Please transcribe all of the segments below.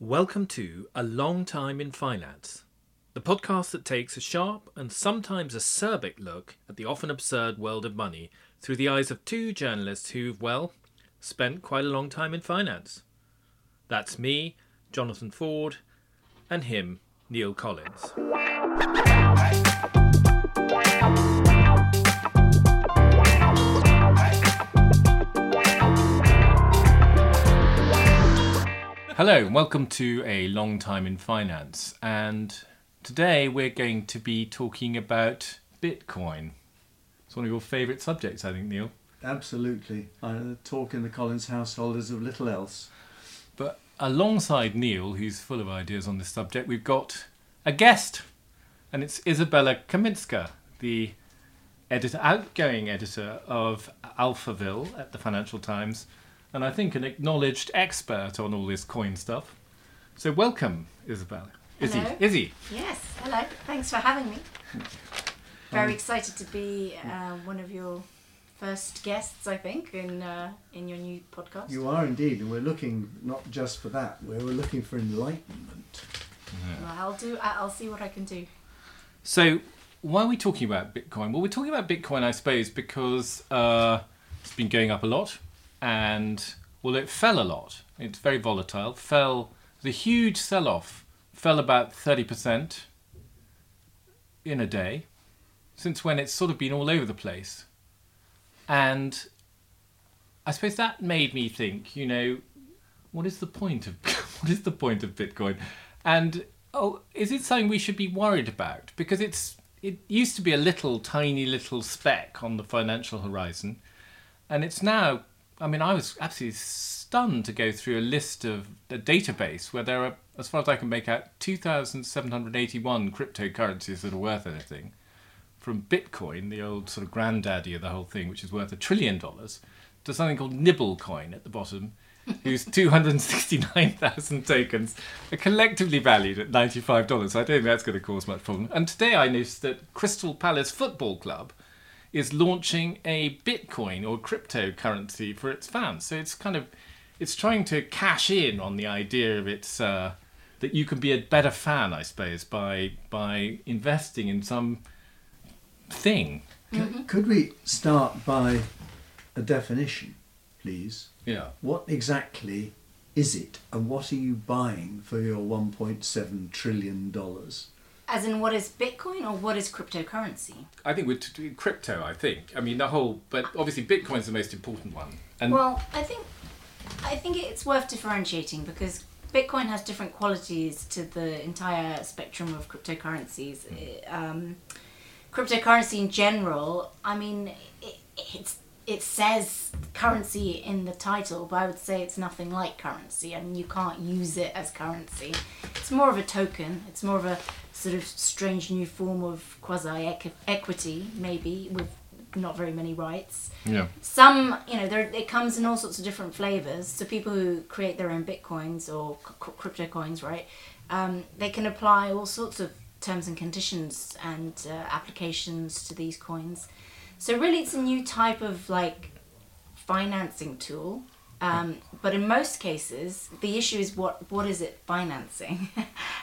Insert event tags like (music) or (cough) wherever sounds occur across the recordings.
Welcome to A Long Time in Finance, the podcast that takes a sharp and sometimes acerbic look at the often absurd world of money through the eyes of two journalists who've, well, spent quite a long time in finance. That's me, Jonathan Ford, and him, Neil Collins. Hello, and welcome to A Long Time in Finance. And today we're going to be talking about Bitcoin. It's one of your favourite subjects, I think, Neil. Absolutely. I talk in the Collins household as of little else. But alongside Neil, who's full of ideas on this subject, we've got a guest, and it's Isabella Kaminska, the editor, outgoing editor of Alphaville at the Financial Times, and I think an acknowledged expert on all this coin stuff. So welcome, Isabella. Izzy. Hello. Izzy. Yes, hello. Thanks for having me. Very excited to be uh, one of your first guests, I think, in uh, in your new podcast. You are indeed, and we're looking not just for that, we're looking for enlightenment. Well, I'll do. I- I'll see what I can do. So, why are we talking about Bitcoin? Well, we're talking about Bitcoin, I suppose, because uh, it's been going up a lot, and well, it fell a lot. It's very volatile. Fell the huge sell-off. Fell about thirty percent in a day. Since when it's sort of been all over the place, and I suppose that made me think. You know, what is the point of (laughs) what is the point of Bitcoin? And oh, is it something we should be worried about? Because it's it used to be a little tiny little speck on the financial horizon, and it's now. I mean, I was absolutely stunned to go through a list of a database where there are, as far as I can make out, two thousand seven hundred eighty-one cryptocurrencies that are worth anything. From Bitcoin, the old sort of granddaddy of the whole thing, which is worth a trillion dollars, to something called Nibble Coin at the bottom, (laughs) whose 269,000 tokens are collectively valued at $95. So I don't think that's going to cause much problem. And today I noticed that Crystal Palace Football Club is launching a Bitcoin or cryptocurrency for its fans. So it's kind of it's trying to cash in on the idea of its uh, that you can be a better fan, I suppose, by by investing in some thing. C- Could we start by a definition, please? Yeah. What exactly is it, and what are you buying for your $1.7 trillion? As in, what is Bitcoin or what is cryptocurrency? I think we're t- crypto. I think. I mean, the whole, but obviously Bitcoin's the most important one. And Well, I think I think it's worth differentiating because Bitcoin has different qualities to the entire spectrum of cryptocurrencies. Um, cryptocurrency in general, I mean, it, it's it says currency in the title, but I would say it's nothing like currency. I mean, you can't use it as currency. It's more of a token. It's more of a sort of strange new form of quasi equity, maybe with not very many rights yeah, some you know there it comes in all sorts of different flavors so people who create their own bitcoins or c- crypto coins right um, they can apply all sorts of terms and conditions and uh, applications to these coins so really it's a new type of like financing tool. Um, but in most cases the issue is what what is it financing? (laughs)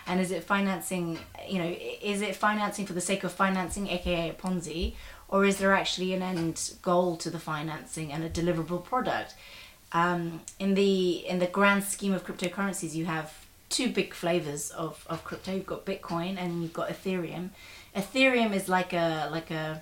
And is it financing you know is it financing for the sake of financing aka a ponzi or is there actually an end goal to the financing and a deliverable product? Um, in the in the grand scheme of cryptocurrencies you have two big flavors of, of crypto. You've got bitcoin and you've got ethereum. Ethereum is like a like a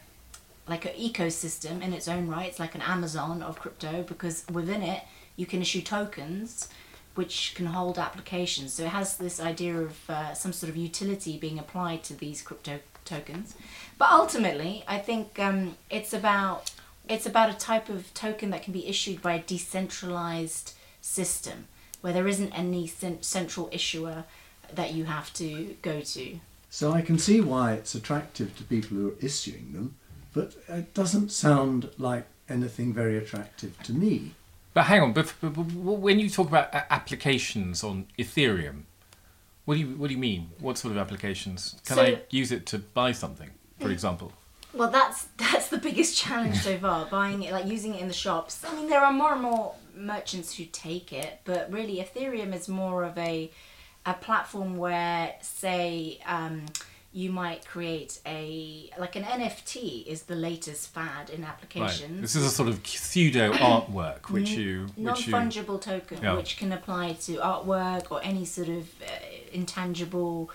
like an ecosystem in its own right. It's like an Amazon of crypto because within it you can issue tokens which can hold applications. So it has this idea of uh, some sort of utility being applied to these crypto tokens. But ultimately, I think um, it's about it's about a type of token that can be issued by a decentralized system where there isn't any central issuer that you have to go to. So I can see why it's attractive to people who are issuing them, but it doesn't sound like anything very attractive to me. but hang on. But, but, but when you talk about applications on Ethereum, what do you what do you mean? What sort of applications? Can So- I use it to buy something, for example? Well, that's (laughs) that's the biggest challenge so far. Buying it, like using it in the shops. I mean, there are more and more merchants who take it, but really, Ethereum is more of a a platform where, say, um, you might create a like an NFT is the latest fad in Right. applications. This is a sort of pseudo (coughs) artwork which you non which you fungible token, Yeah. which can apply to artwork or any sort of uh, intangible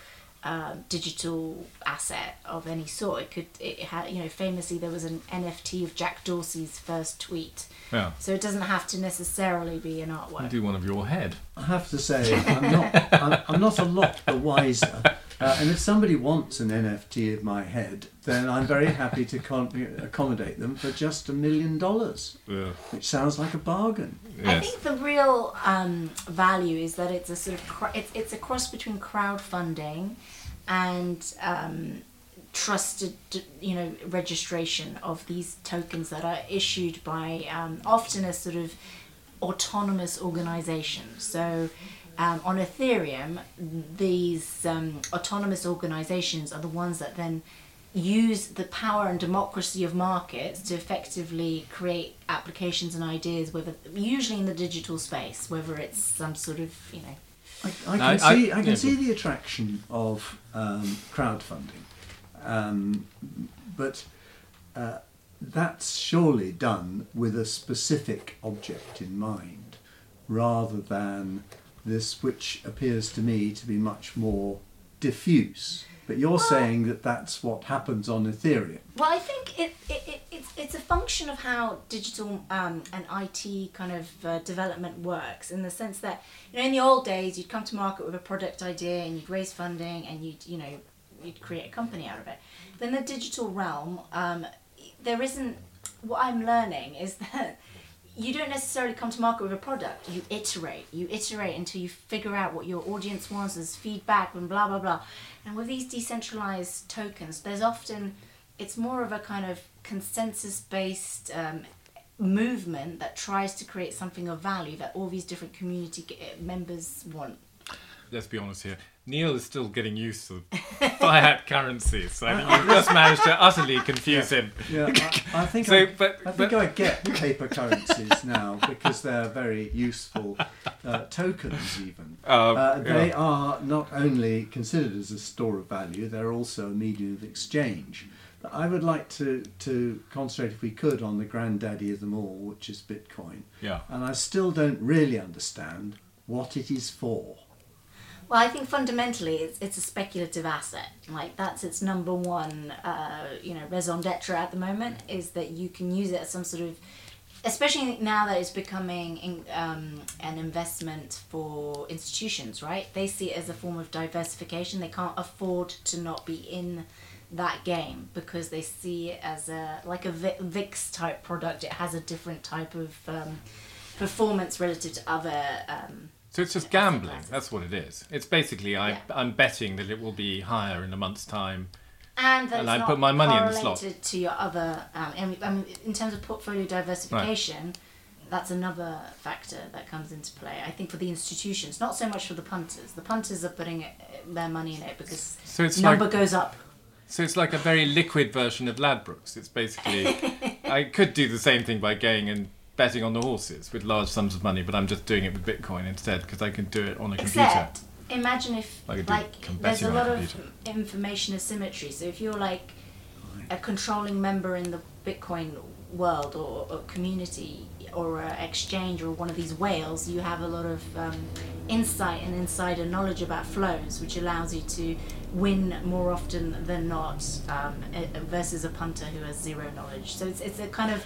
uh, digital asset of any sort. It could, it had, you know, famously there was an NFT of Jack Dorsey's first tweet, yeah. so it doesn't have to necessarily be an You artwork. do one of your head. I have to say, I'm not, I'm, I'm not a lot the wiser. Uh, and if somebody wants an NFT of my head, then I'm very happy to con- (laughs) accommodate them for just a million dollars, Yeah. which sounds like a bargain. I think the real um, value is that it's a sort of cr- it's, it's a cross between crowdfunding and um, trusted you know registration of these tokens that are issued by um, often a sort of autonomous organization. So um, on Ethereum, these um, autonomous organizations are the ones that then use the power and democracy of markets to effectively create applications and ideas, whether usually in the digital space, whether it's some sort of you know. I, I can I- I- see, I, can yeah, see the attraction of um, crowdfunding, um, but uh, that's surely done with a specific object in mind, rather than this, which appears to me to be much more diffuse. But you're saying that that's what happens on Ethereum. Well, I think it, it, it it's, it's a function of how digital um, and IT kind of uh, development works in the sense that, you know, in the old days, you'd come to market with a product idea and you'd raise funding and you'd, you know, you'd create a company out of it. Then the digital realm, um, there isn't, what I'm learning is (laughs) that you don't necessarily come to market with a product. You iterate. You iterate until you figure out what your audience wants as feedback and blah blah blah. And with these decentralized tokens, there's often it's more of a kind of consensus-based um, movement that tries to create something of value that all these different community members want. Let's be honest here. Neil is still getting used to fiat currencies. So I think you've just managed to utterly confuse him. Yeah, I, I think (laughs) So, I, but- I think but- I get paper currencies now because they're very useful uh, tokens. Even (laughs) Uh, uh, they yeah. are not only considered as a store of value; they're also a medium of exchange. But I would like to to concentrate, if we could, on the granddaddy of them all, which is Bitcoin. Yeah. And I still don't really understand what it is for. Well, I think fundamentally it's, it's a speculative asset. Like that's its number one, uh, you know, raison d'etre at the moment is that you can use it as some sort of, especially now that it's becoming in, um, an investment for institutions, right? They see it as a form of diversification. They can't afford to not be in that game because they see it as a like a VIX type product. It has a different type of um, performance relative to other. Um, So it's just gambling. That's what it is. It's basically I, Yeah. I'm betting that it will be higher in a month's time. and And I put my money in the slot. to your other. Um, I mean, in terms of portfolio diversification, that's another factor that comes into play. I think for the institutions, not so much for the punters. The punters are putting it, their money in it because So it's number like goes up. so it's like a very liquid version of Ladbrokes. It's basically (laughs) I could do the same thing by going and betting on the horses with large sums of money, but I'm just doing it with Bitcoin instead because I can do it on a computer. Except, imagine if Like do like there's a betting on a lot of information asymmetry. So if you're like a controlling member in the Bitcoin world or, or community or a exchange or one of these whales, you have a lot of um, insight and insider knowledge about flows, which allows you to win more often than not um, versus a punter who has zero knowledge. So it's, it's a kind of.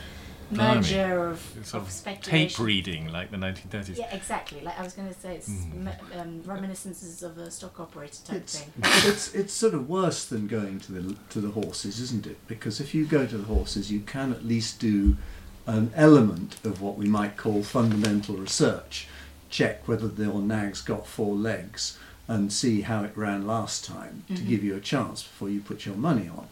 Merger of, It's sort of of speculation. tape reading like the 1930s. Yeah, exactly. Like I was going to say, it's me- um, reminiscences of a stock operator type It's, thing. (laughs) it's it's sort of worse than going to the to the horses, isn't it? Because if you go to the horses, you can at least do an element of what we might call fundamental research. Check whether your nag's got four legs and see how it ran last time to give you a chance before you put your money on.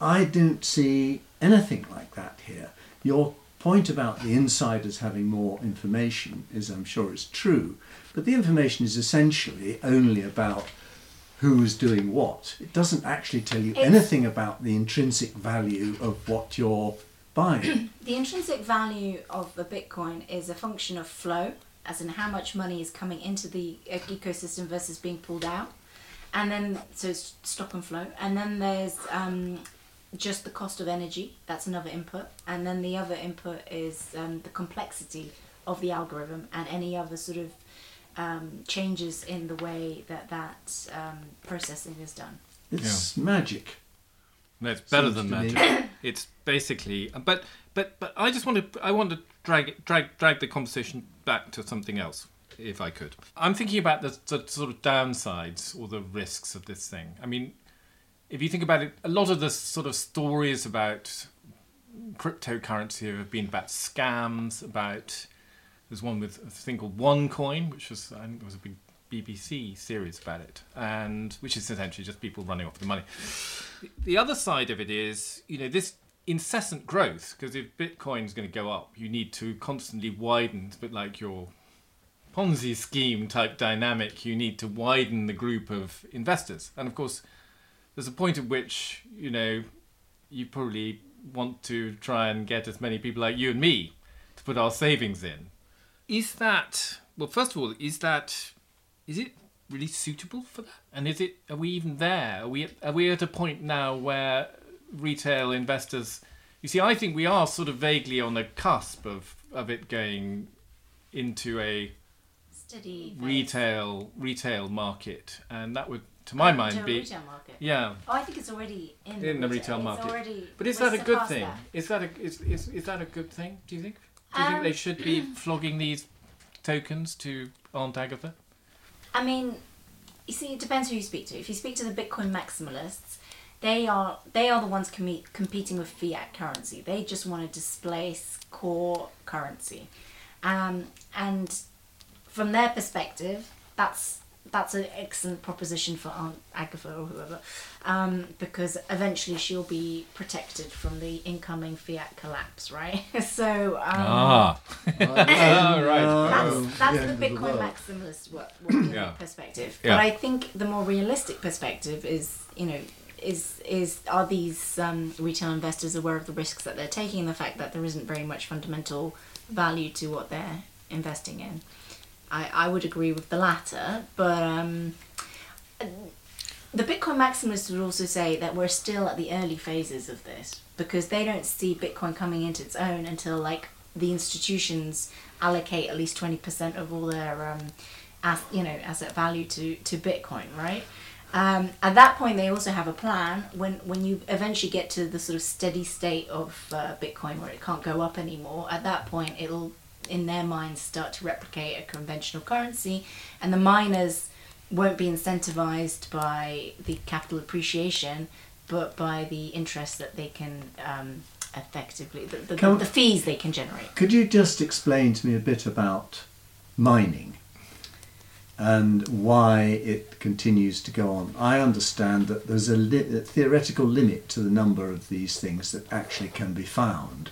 I don't see anything like that here. Your point about the insiders having more information is, I'm sure, is true, but the information is essentially only about who's doing what. It doesn't actually tell you It's- anything about the intrinsic value of what you're buying. (clears throat) The intrinsic value of a Bitcoin is a function of flow as in how much money is coming into the e- ecosystem versus being pulled out. And then, so it's stock and flow. And then there's um, just the cost of energy, that's another input. And then the other input is um, the complexity of the algorithm and any other sort of um, changes in the way that that um, processing is done. It's magic. No, it's better Seems than to me. magic. (coughs) it's basically, but but but I just want to I want to drag drag drag the conversation back to something else, if I could. I'm thinking about the, the sort of downsides or the risks of this thing. I mean, if you think about it, a lot of the sort of stories about cryptocurrency have been about scams. About there's one with a thing called OneCoin, which was I think there was a big BBC series about it, and which is essentially just people running off the money. The other side of it is, you know, this incessant growth, because if Bitcoin's going to go up, you need to constantly widen. It's a bit like your Ponzi scheme type dynamic. You need to widen the group of investors, and of course, there's a point at which you know you probably want to try and get as many people like you and me to put our savings in. Is that well? First of all, is that is it really suitable for that? And is it? Are we even there? Are we? Are we at a point now where retail investors? You see, I think we are sort of vaguely on the cusp of of it going into a Steady. retail retail market, and that would, to my mind, to be retail market. yeah. Oh, I think it's already in the, In the retail It's market. But is that a good thing? that. Is that a is, is, is that a good thing? Do you think? Do you think Um, they should be (clears throat) flogging these tokens to Aunt Agatha? I mean, you see, it depends who you speak to. If you speak to the Bitcoin maximalists, they are they are the ones com- competing with fiat currency. They just want to displace core currency, um, and from their perspective, that's that's an excellent proposition for Aunt Agatha or whoever, um, because eventually she'll be protected from the incoming fiat collapse, right? (laughs) so um, Ah. oh, (laughs) (laughs) right. that's, that's the Bitcoin maximalist wo- wo- Yeah. perspective. Yeah. But I think the more realistic perspective is, you know, is is are these um, retail investors aware of the risks that they're taking and the fact that there isn't very much fundamental value to what they're investing in. I, I would agree with the latter, but um, the Bitcoin maximalists would also say that we're still at the early phases of this because they don't see Bitcoin coming into its own until like the institutions allocate at least twenty percent of all their um, as, you know asset value to to Bitcoin, right? Um, at that point, they also have a plan. When when you eventually get to the sort of steady state of uh, Bitcoin where it can't go up anymore, at that point it'll in their minds start to replicate a conventional currency, and the miners won't be incentivized by the capital appreciation, but by the interest that they can um, effectively the, the, Can- the fees they can generate. Could you just explain to me a bit about mining and why it continues to go on? I understand that there's a, li- a theoretical limit to the number of these things that actually can be found.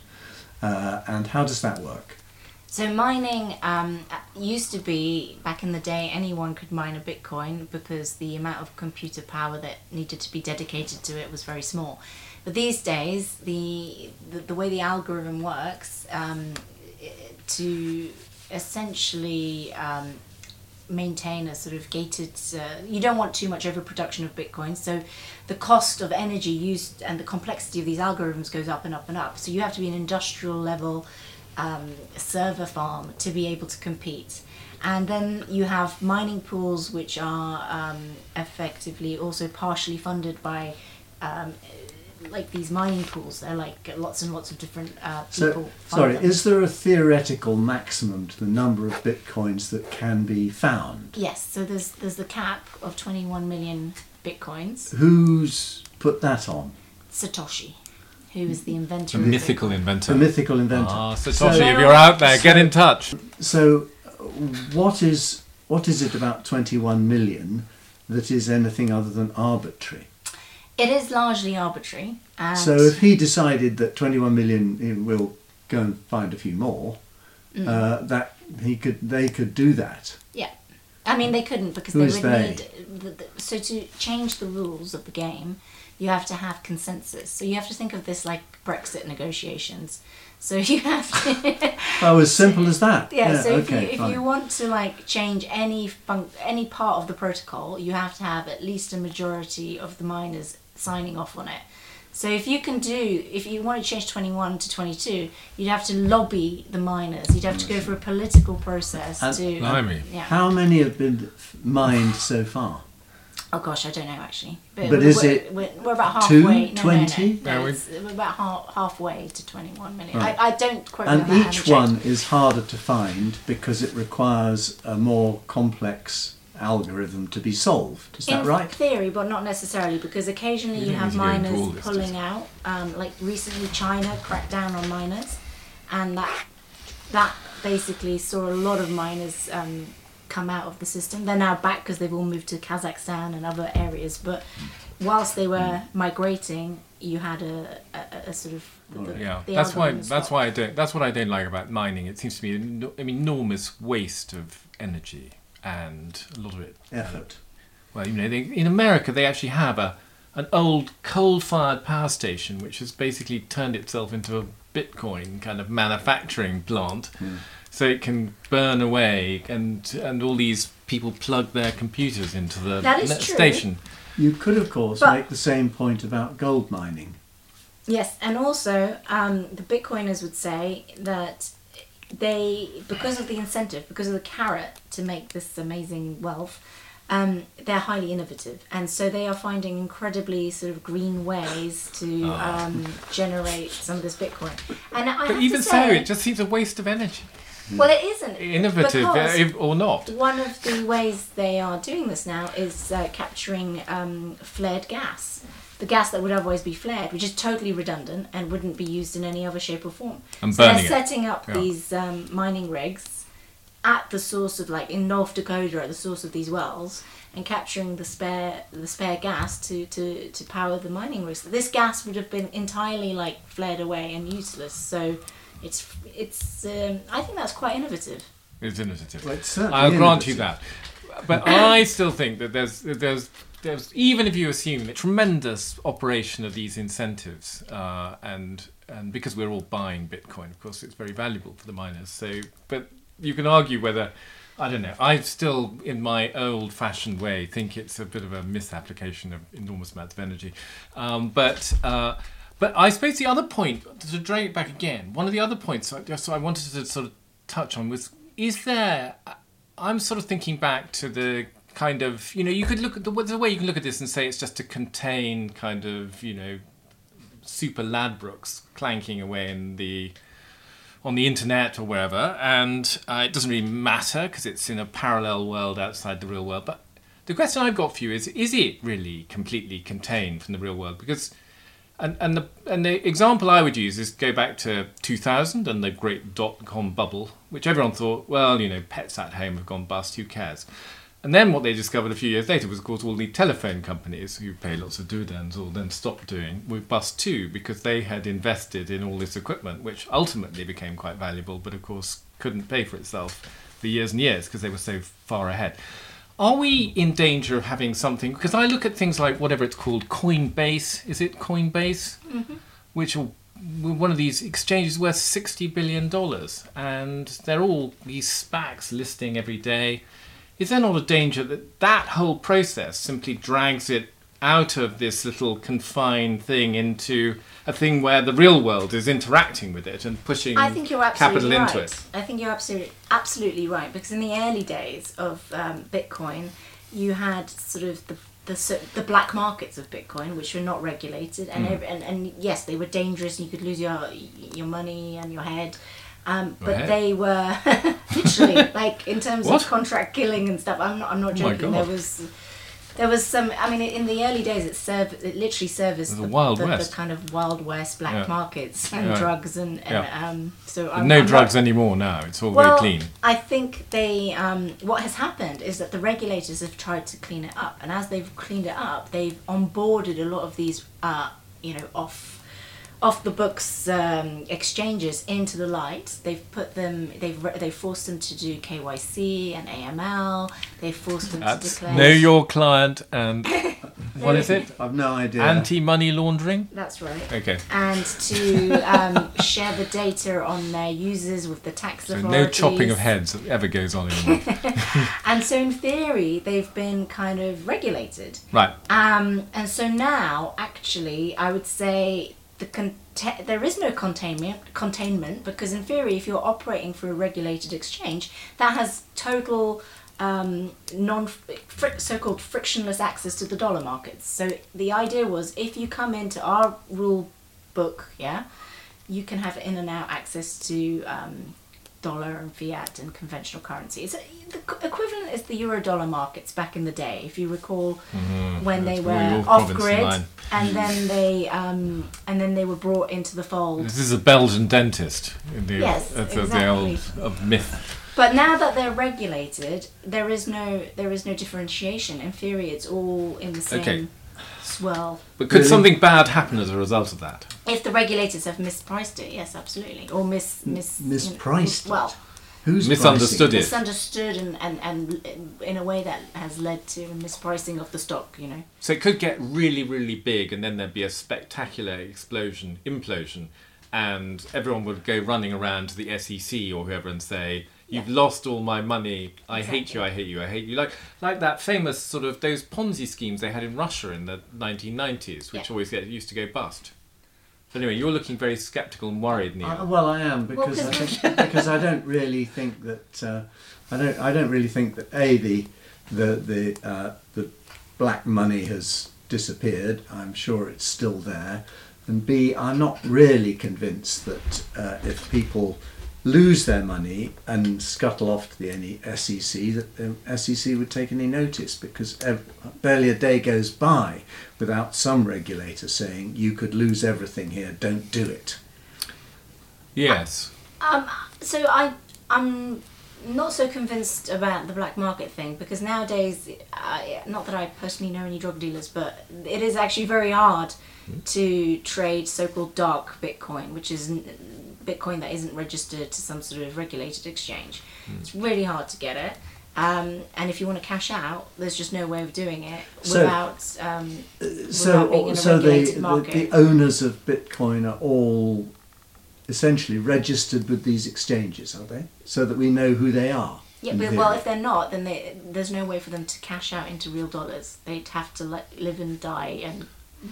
Uh, and how does that work? So mining um, used to be back in the day anyone could mine a Bitcoin because the amount of computer power that needed to be dedicated to it was very small. But these days, the the, the way the algorithm works um, to essentially um, maintain a sort of gated. Uh, you don't want too much overproduction of Bitcoin, so the cost of energy used and the complexity of these algorithms goes up and up and up. So you have to be an industrial level um, server farm to be able to compete. And then you have mining pools which are um, effectively also partially funded by. Um, like these mining pools, they're like lots and lots of different uh, people. So, sorry, them. is there a theoretical maximum to the number of bitcoins that can be found? Yes, so there's there's the cap of 21 million bitcoins. Who's put that on? Satoshi, who is the inventor. A mythical Bitcoin. inventor. The mythical inventor. Ah, So- Satoshi, if you're out there, get in touch. So, uh, what is what is it about 21 million that is anything other than arbitrary? It is largely arbitrary. And So, if he decided that 21 million he will go and find a few more, Mm. uh, that he could, they could do that. yeah, I mean they couldn't because Who they would they? need. The, the, so to change the rules of the game, you have to have consensus. So you have to think of this like Brexit negotiations. So you have to. (laughs) Oh, as simple as that. Yeah, so if, okay, you, if fine. you want to like change any func- any part of the protocol, you have to have at least a majority of the miners signing off on it. So if you can do, if you want to change 21 to 22, you'd have to lobby the miners. You'd have to go through a political process And- to. Blimey. Yeah. How many have been mined so far? Oh gosh, I don't know actually. But we're, is we're, it We're, we're about two, halfway. No, 20? No, no, no. No, we- it's, we're about half, halfway to 21 million. Right. I, I don't quote me And on that, I haven't each checked. one is harder to find because it requires a more complex algorithm to be solved. Is that in right? theory, but not necessarily, because occasionally You you, have need to go into all miners pulling just- out. Um, like recently, China cracked down on miners, and that that basically saw a lot of miners um, come out of the system. They're now back because they've all moved to Kazakhstan and other areas. But whilst they were mm. migrating, you had a, a, a sort of the, Yeah, the that's why. That's stopped. why I don't. That's what I don't like about mining. It seems to be an an enormous waste of energy and a lot of it. Effort. Well, you know, they, in America they actually have a an old coal-fired power station which has basically turned itself into a Bitcoin kind of manufacturing plant, hmm. So it can burn away, and and all these people plug their computers into the That is net true. station. You could, of course, But- make the same point about gold mining. Yes, and also um, the Bitcoiners would say that they, because of the incentive, because of the carrot to make this amazing wealth, um, they're highly innovative, and so they are finding incredibly sort of green ways to um, generate some of this Bitcoin. And I. But even to so, it just seems a waste of energy. Well, it isn't Innovative uh, or not. one of the ways they are doing this now is uh, capturing um, flared gas. The gas that would otherwise be flared, which is totally redundant and wouldn't be used in any other shape or form. And so burning they're setting up Yeah. these um, mining rigs at the source of, like in North Dakota, at the source of these wells, and capturing the spare the spare gas to, to, to power the mining rigs. This gas would have been entirely like flared away and useless. So it's it's um, I think that's quite innovative. It's innovative. Well, it's I'll grant you that. But I still think that there's there's there's even if you assume the tremendous operation of these incentives, uh, and and because we're all buying Bitcoin, of course, it's very valuable for the miners. So, but you can argue whether. I don't know. I still, in my old-fashioned way, think it's a bit of a misapplication of enormous amounts of energy. Um, but uh, but I suppose the other point to drag it back again. One of the other points I, so I wanted to sort of touch on was: is there? I'm sort of thinking back to the kind of you know you could look at the, the way you can look at this and say it's just to contain kind of you know super ladbrokes clanking away in the on the internet or wherever, and uh, it doesn't really matter because it's in a parallel world outside the real world. But the question I've got for you is: Is it really completely contained from the real world? Because and and the and the example I would use is go back to 2000 and the great dot com bubble, which everyone thought, well, you know, pets at home have gone bust. Who cares? And then what they discovered a few years later was, of course, all the telephone companies who pay lots of dividends or then stopped doing were bust too because they had invested in all this equipment, which ultimately became quite valuable, but of course couldn't pay for itself for years and years because they were so far ahead. Are we in danger of having something? Because I look at things like whatever it's called, Coinbase. Is it Coinbase? Mm-hmm. Which will one of these exchanges worth sixty billion dollars, and they're all these SPACs listing every day. Is there not a danger that that whole process simply drags it out of this little confined thing into a thing where the real world is interacting with it and pushing I think you're capital absolutely into right. it? I think you're absolutely absolutely right because in the early days of um, Bitcoin, you had sort of the the, the black markets of Bitcoin, which were not regulated, and, Hmm. ev and and yes, they were dangerous, and you could lose your your money and your head. Um, but they were (laughs) literally (laughs) like in terms What? of contract killing and stuff. I'm not. I'm not Oh joking. there was. There was some. I mean, in the early days, it served. It literally serviced The the, Wild the, West. the kind of wild west black Yeah. markets and Yeah. drugs and, and Yeah. um. So I'm, no I'm not- drugs anymore now. It's all well, very clean. I think they. Um, what has happened is that the regulators have tried to clean it up, and as they've cleaned it up, they've onboarded a lot of these, uh, you know, off, off the books um, exchanges into the light. They've put them. They've they've forced them to do KYC and AML. They've forced them to declare. know your client and (laughs) What is it? I've no idea. Anti-money laundering. That's right. Okay. And to um, share the data on their users with the tax So authorities. no chopping of heads that ever goes on anymore. (laughs) (laughs) And so, in theory, they've been kind of regulated. right. Um, and so now, actually, I would say the con- there is no containment containment because, in theory, if you're operating through a regulated exchange, that has total um, non fri- so-called frictionless access to the dollar markets. So the idea was, if you come into our rule book, yeah, you can have in and out access to um, dollar and fiat and conventional currency. It's a, the equivalent is the euro dollar markets back in the day, if you recall mm-hmm. when they were off grid and then they um, and then they were brought into the fold. This is a Belgian dentist. In the, Yes, uh, that's the exactly. old of myth. But now that they're regulated, there is no there is no differentiation. In theory, it's all in the same Okay. Swell. But could Really? something bad happen as a result of that? If the regulators have mispriced it, yes, absolutely, or mis mis you know, mispriced it? well, Who's Misunderstood pricing? it. misunderstood and, and and in a way that has led to a mispricing of the stock. You know. So it could get really, really big, and then there'd be a spectacular explosion, implosion, and everyone would go running around to the SEC or whoever and say, "You've Yeah. lost all my money. I hate you. I hate you. I hate you." Like, like that famous sort of those Ponzi schemes they had in Russia in the 1990s, which Yeah. always get used to go bust. But anyway, you're looking very sceptical and worried, Neil. Uh, well, I am Well, because think, because I don't really think that uh, I don't I don't really think that a the the the uh, the black money has disappeared. I'm sure it's still there, and b I'm not really convinced that uh, if people lose their money and scuttle off to the SEC that the SEC would take any notice because barely a day goes by without some regulator saying you could lose everything here don't do it yes. Um, so I I'm not so convinced about the black market thing because nowadays, I, not that I personally know any drug dealers, but it is actually very hard to trade so-called dark Bitcoin, which is n- Bitcoin that isn't registered to some sort of regulated exchange. It's really hard to get it. Um, and if you want to cash out, there's just no way of doing it So- without um, so being in a so the, regulated the market. the owners of Bitcoin are all essentially registered with these exchanges, are they? So that we know who they are. Yeah, but well, if they're not, then they, there's no way for them to cash out into real dollars. They'd have to let, live and die and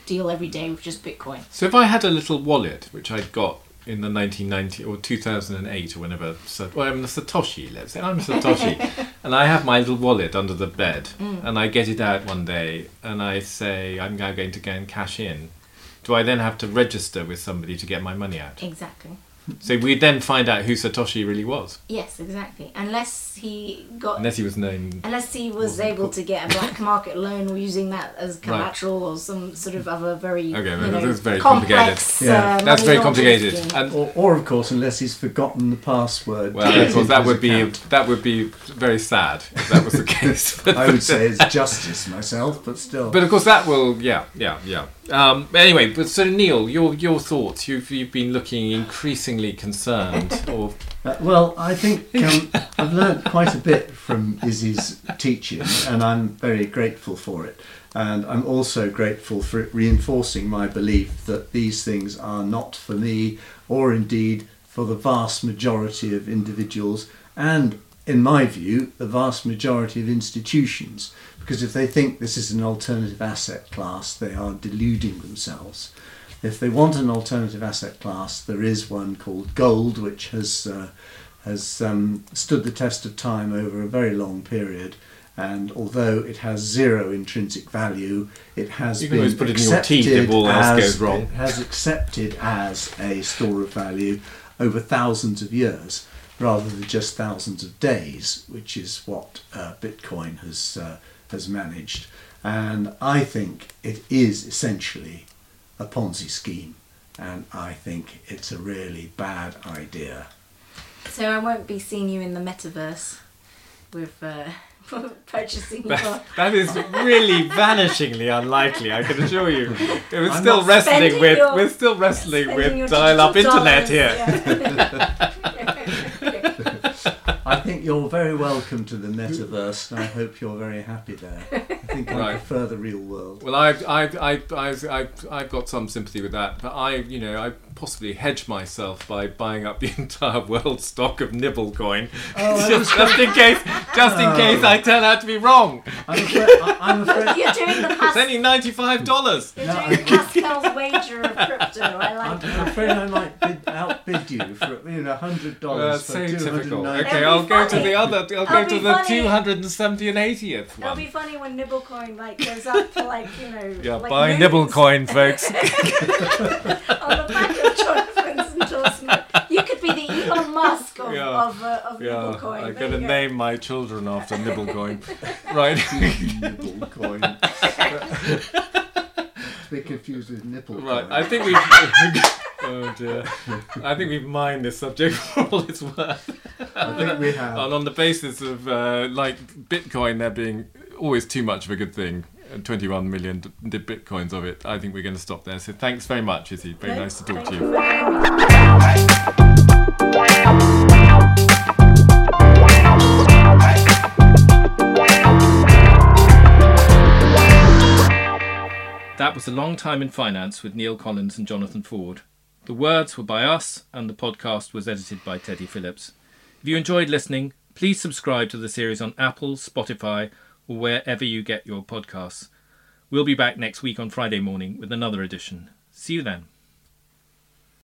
deal every day with just Bitcoin. So if I had a little wallet, which I'd got in the 1990 or 2008 or whenever, Sa- well, I'm a Satoshi, let's say, I'm Satoshi, (laughs) and I have my little wallet under the bed, mm. and I get it out one day, and I say, I'm now going to go and cash in. Do I then have to register with somebody to get my money out? Exactly. So we'd then find out who Satoshi really was, Yes, exactly. Unless he got, unless he was known. unless he was able put- to get a black (laughs) market loan or using that as collateral or some sort of other very, Okay, you well, know, that's very complex. complicated. Yeah. Uh, That's very complicated. And or, or of course, unless he's forgotten the password. well, of course, that his would be (laughs) that would be very sad if that was the (laughs) case. I would say it's justice myself, but still. But of course, that will, yeah, yeah, yeah. Um, anyway, but so Neil, your your thoughts? You've you've been looking increasingly concerned, (laughs) or Uh, well, I think um, I've learned quite a bit from Izzy's teaching, and I'm very grateful for it. And I'm also grateful for it reinforcing my belief that these things are not for me, or indeed for the vast majority of individuals, and in my view, the vast majority of institutions. Because if they think this is an alternative asset class, they are deluding themselves. If they want an alternative asset class, there is one called gold, which has uh, has um, stood the test of time over a very long period. And although it has zero intrinsic value, it has You can been put it in your teeth if accepted all else as- goes wrong. It has accepted as a store of value over thousands of years, rather than just thousands of days, which is what uh, Bitcoin has uh, has managed. And I think it is essentially a Ponzi scheme, and I think it's a really bad idea. So I won't be seeing you in the metaverse with uh, (laughs) purchasing your. that, that is really (laughs) vanishingly unlikely. I can assure you. We're I'm still wrestling with your- we're still wrestling with dial-up internet dollars, here. yeah. (laughs) I think you're very welcome to the metaverse, and I hope you're very happy there. I think I Right. prefer the real world. Well, I've, I've, I've, I've, I've, I've got some sympathy with that, but I, you know, I possibly hedge myself by buying up the (laughs) entire world stock of nibble coin, Oh, just, just in case, just in oh. case I turn out to be wrong. I'm afraid. I- I'm afraid (laughs) You're doing the It's Pas- only ninety-five dollars. you're No, doing I- Pascal's wager of crypto. I I'm, like I'm afraid I might bid, outbid you for you know hundred dollars That's for so two hundred typical. Okay, I'll be go to the other. I'll go to the funny. two hundred and seventy and eightieth one. It'll be funny when Nibblecoin like goes up to like you know. (laughs) Yeah, like buy millions nibble (laughs) folks. on the back of Jonathan's endorsement. You could be the Elon Musk of Yeah. of, uh, of Yeah, Nibblecoin. I'm going to go. name my children after Nibblecoin. (laughs) right. nibble coin. (laughs) to be confused with nipple Right, coin. I think we've. (laughs) (laughs) oh dear. I think we've mined this subject for all it's worth. I think we have. And on the basis of, uh, like, Bitcoin there being always too much of a good thing, uh, 21 million d- d- Bitcoins of it, I think we're going to stop there. So thanks very much, Izzy. Very No, nice to talk thank to you That was A Long Time in Finance with Neil Collins and Jonathan Ford. The words were by us, and the podcast was edited by Teddy Phillips. If you enjoyed listening, please subscribe to the series on Apple, Spotify, or wherever you get your podcasts. We'll be back next week on Friday morning with another edition. See you then.